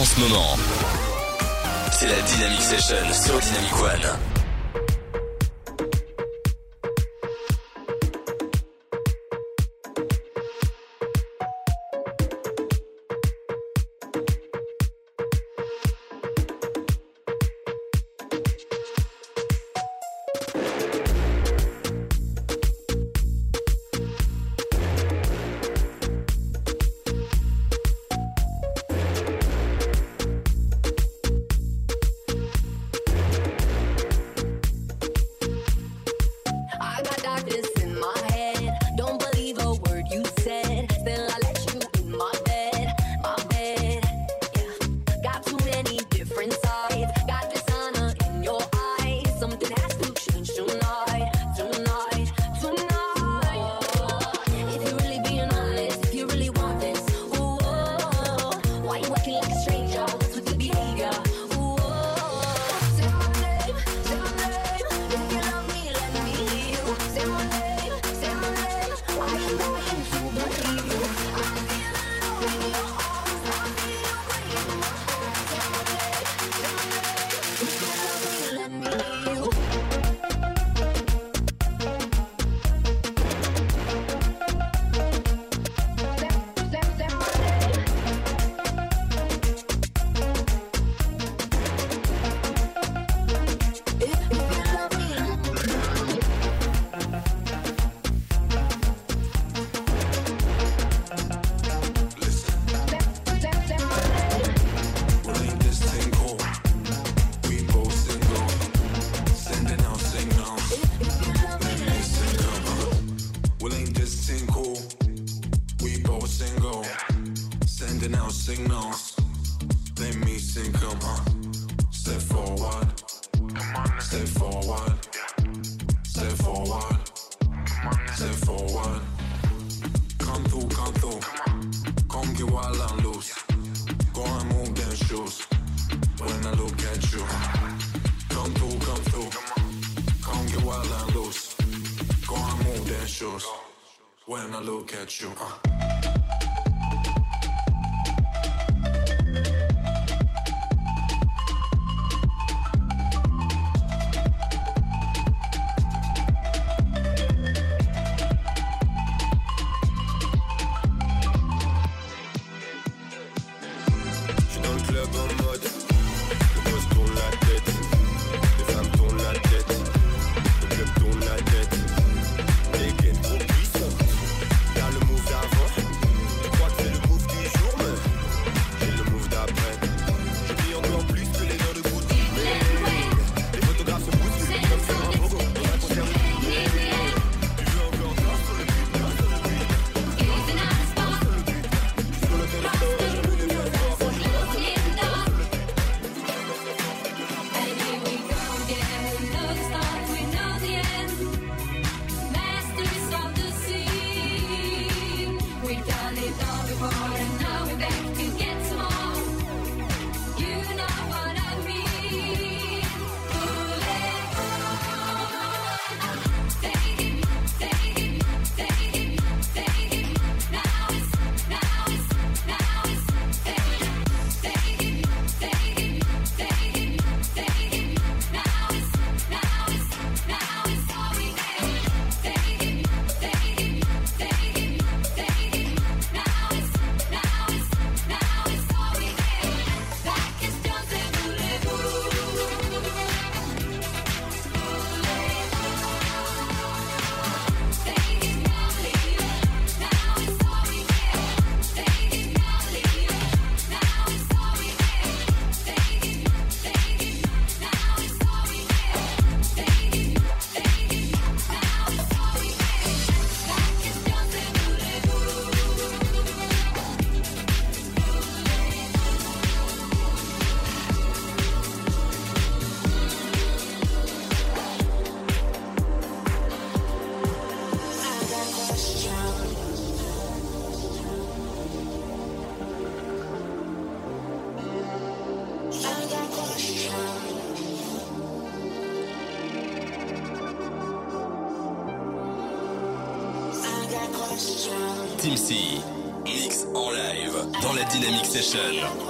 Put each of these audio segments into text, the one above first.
en ce moment. C'est la Dynamic Session sur Dynamic One. Team C, mix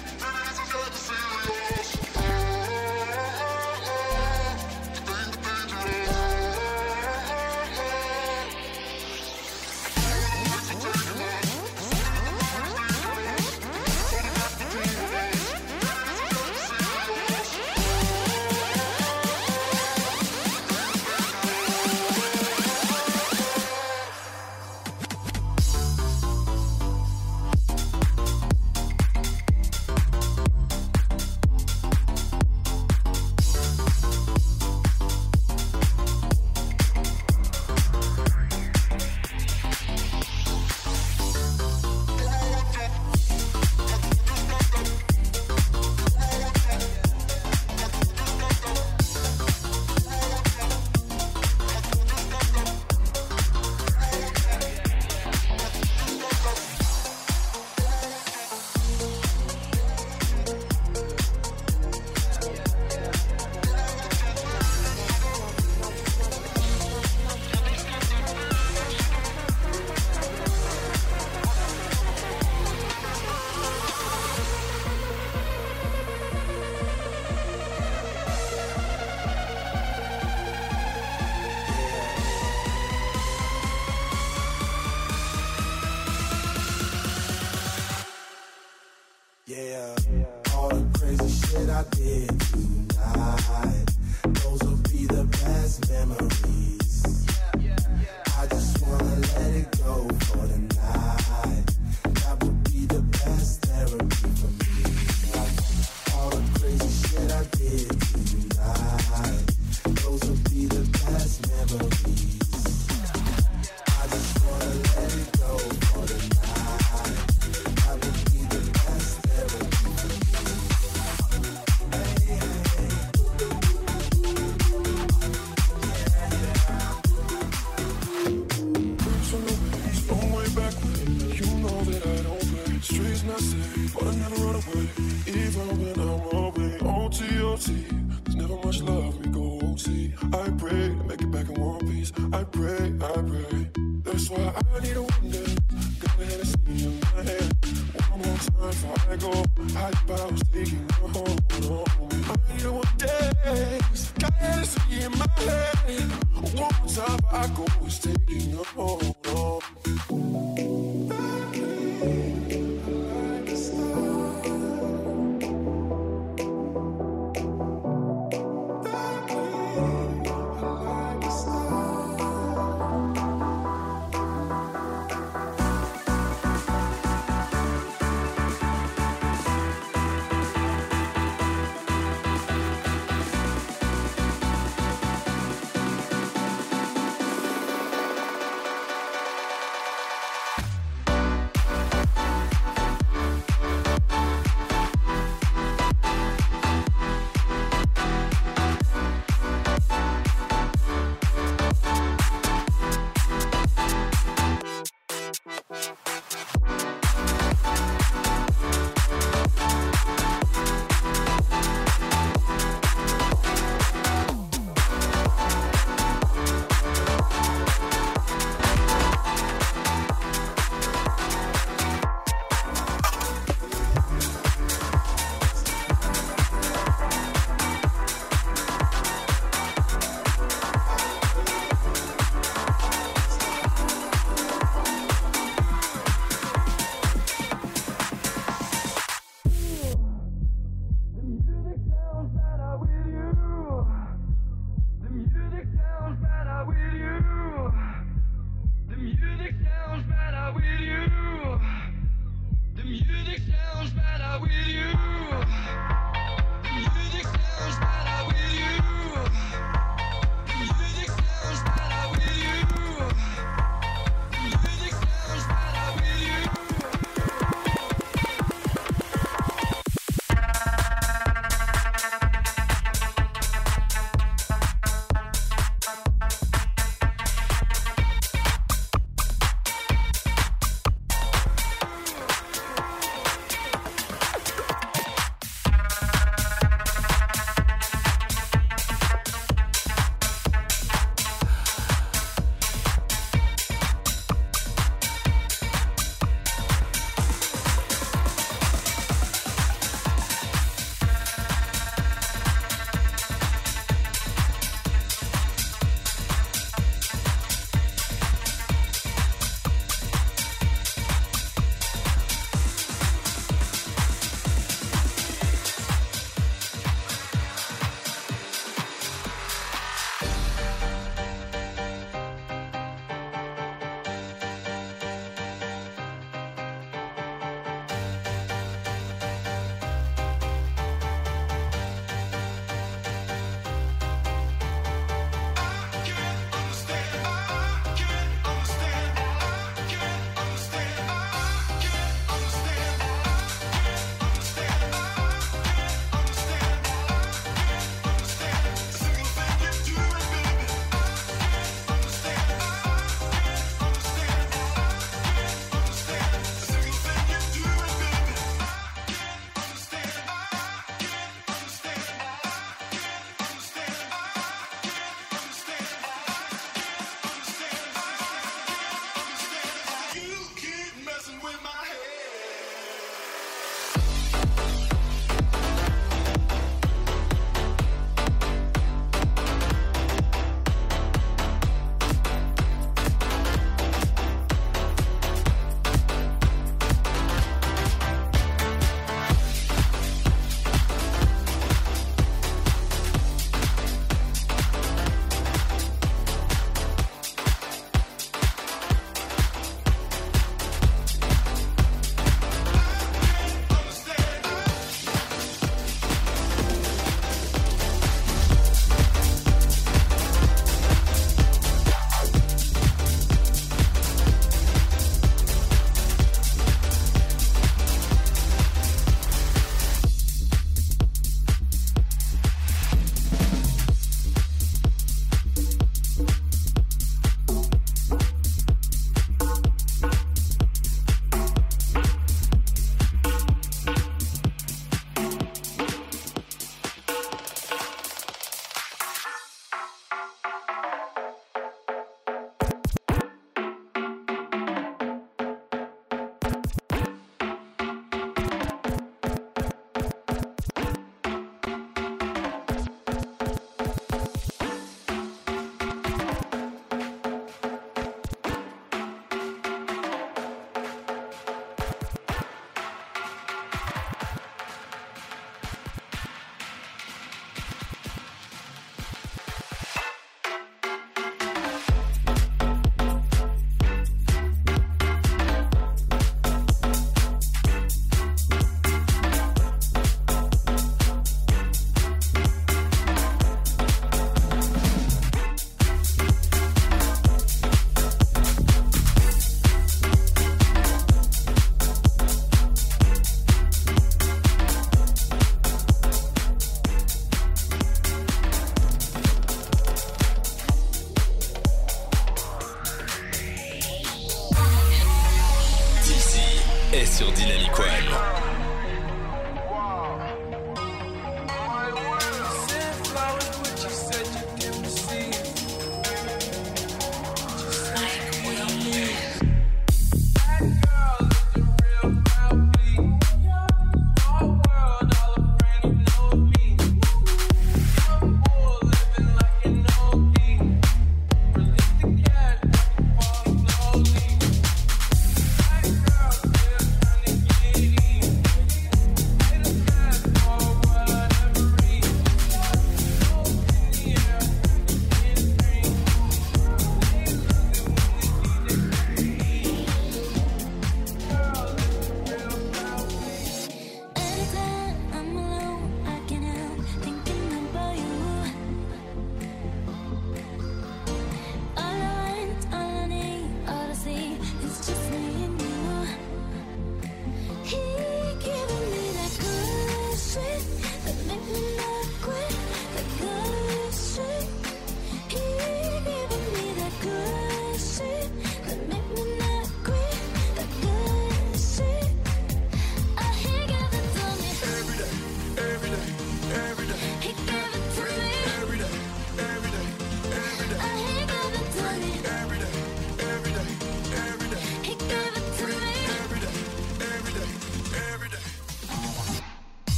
I go is taking you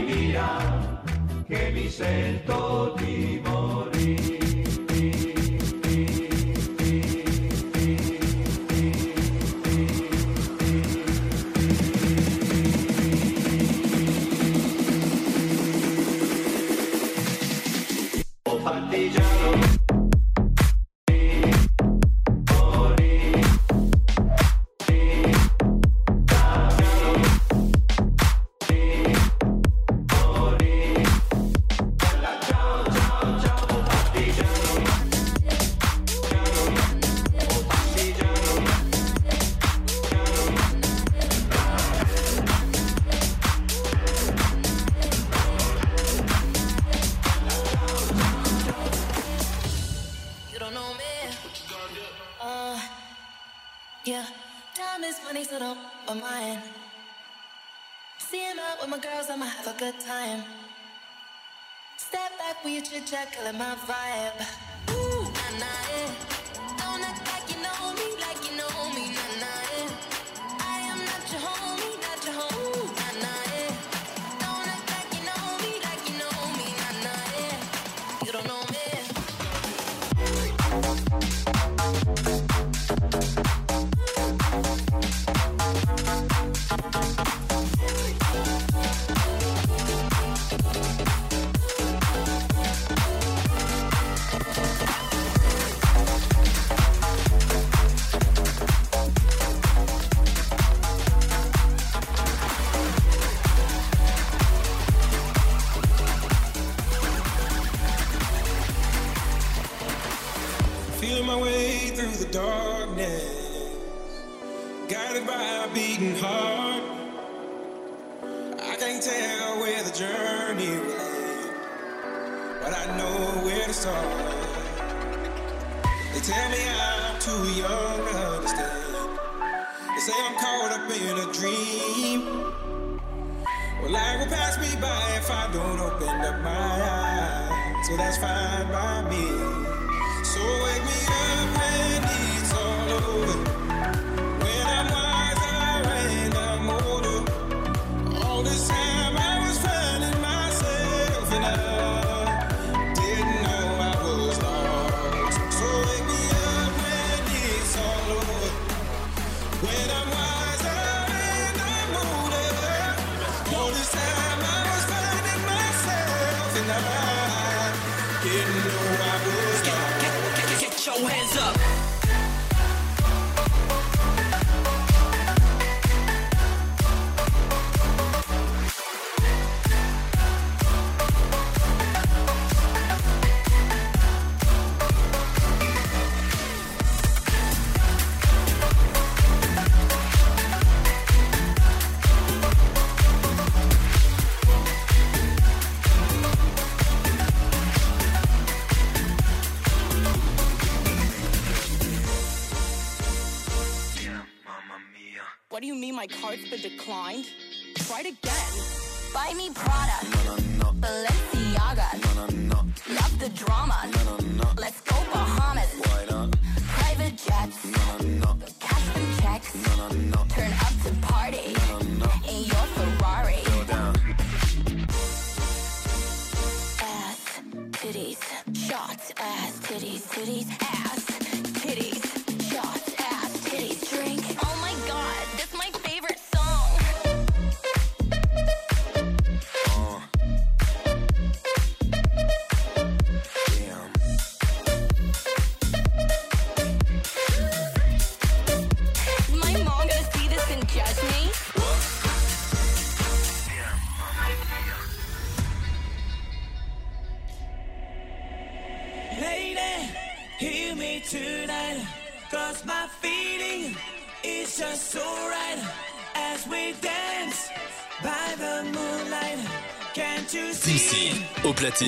di che mi sento di morire.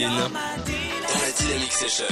Dans la Dynamic Session.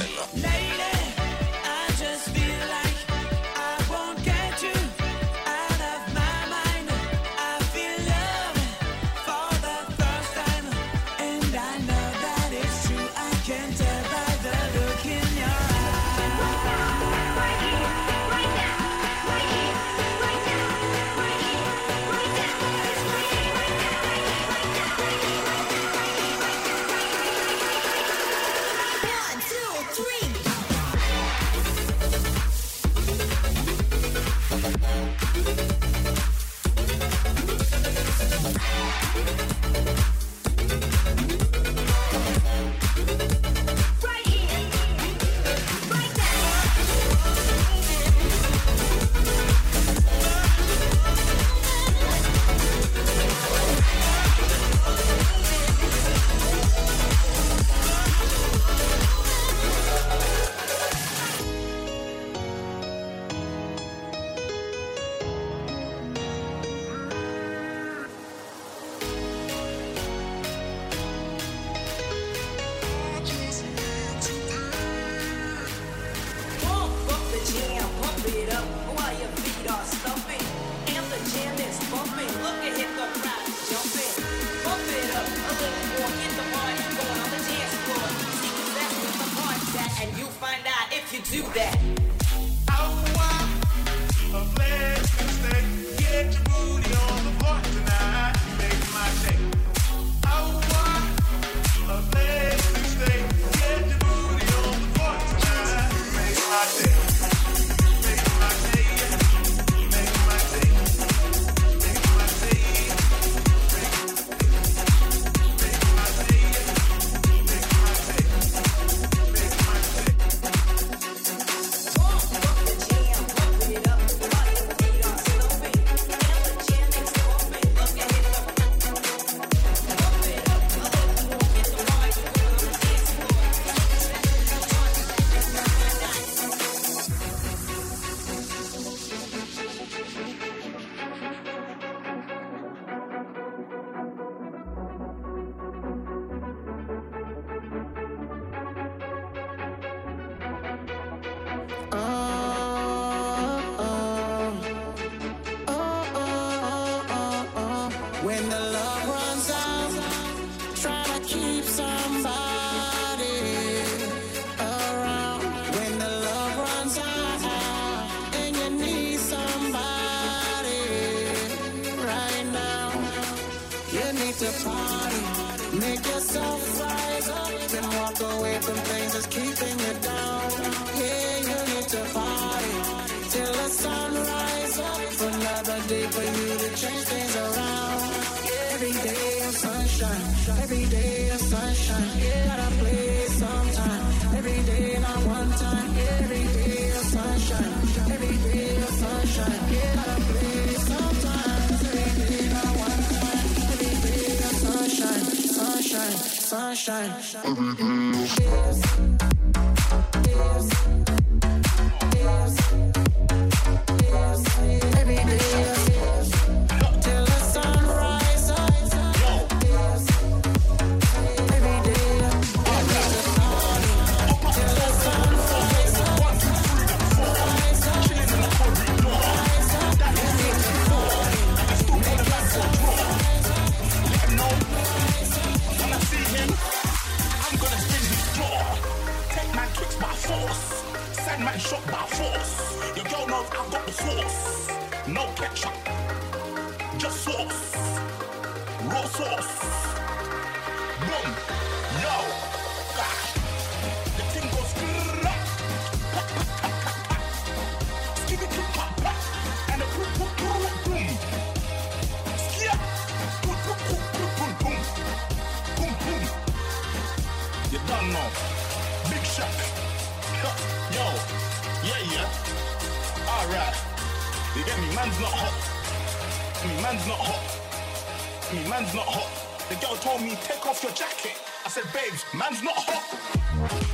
Make yourself rise up and walk away from things that's keeping you down. Yeah, you need to party till the sun rise up. Another day for you to change things around. Every day is sunshine, every day is sunshine. Gotta play sometime, every day not one time. Every day is sunshine, every day is sunshine. Gotta play sunshine, sunshine. Every day is, is, Knows I've got the sauce. No ketchup. Just sauce. Raw sauce. Not hot. Me, man's not hot. Me, man's not hot. The girl told me, take off your jacket. I said, babes, man's not hot.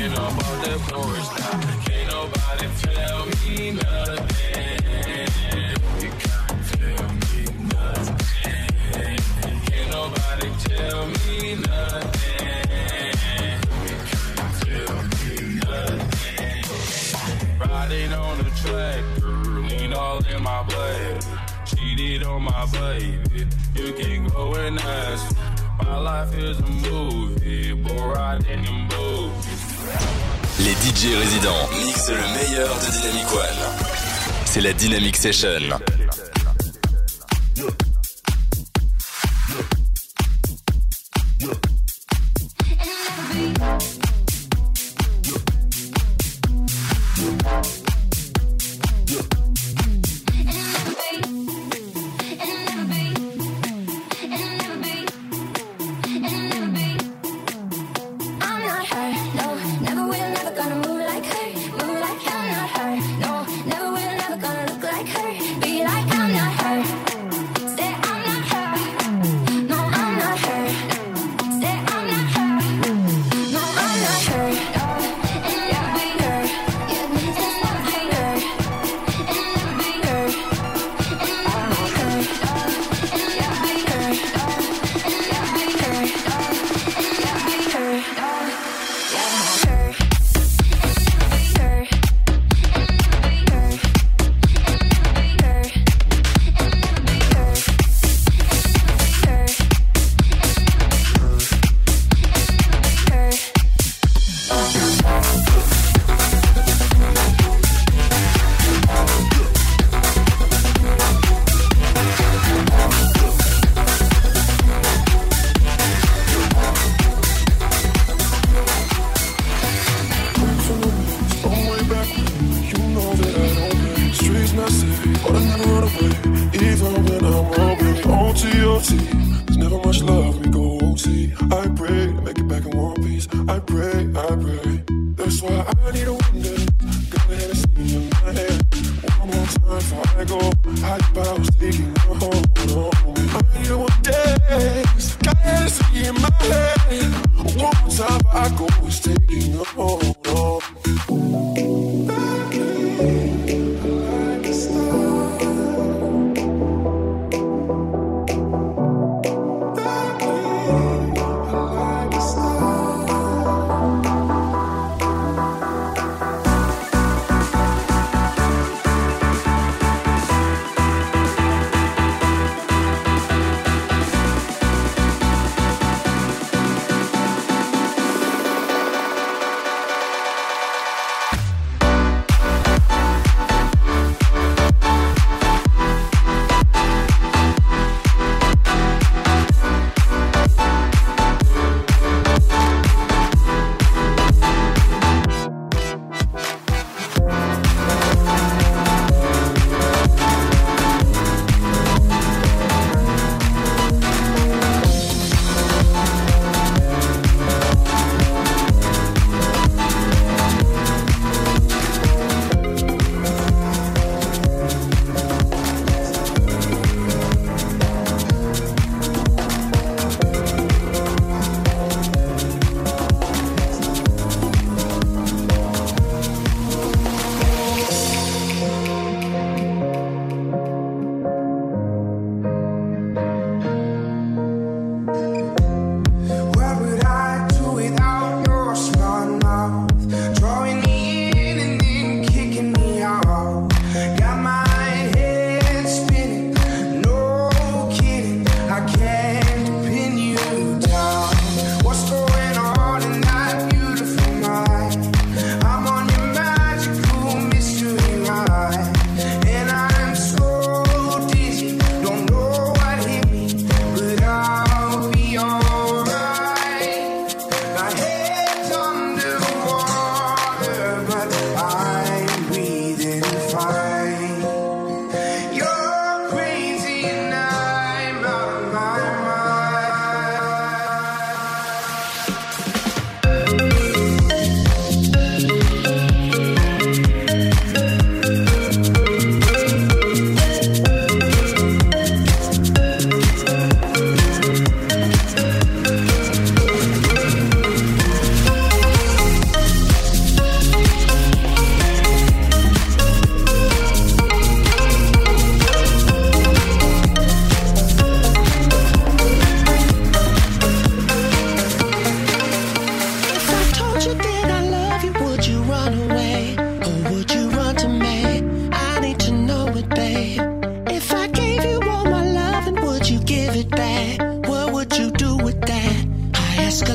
Up on the forest. Now, can't nobody tell me nothing. You can't tell me nothing. Can't nobody tell me nothing. You can't tell me nothing. Riding on the tractor, lean all in my blood. Cheated on my baby, you can go and ask. My life is a movie, but riding in movies. Les DJ résidents mixent le meilleur de Dynamic One. C'est la Dynamic Session.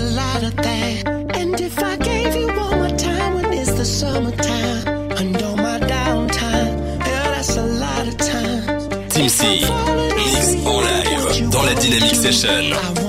lot of that. And if I gave you all my time when it's the summertime, and all my downtime, yeah, that's a lot of time. Team C, mix live dans la Dynamic Session.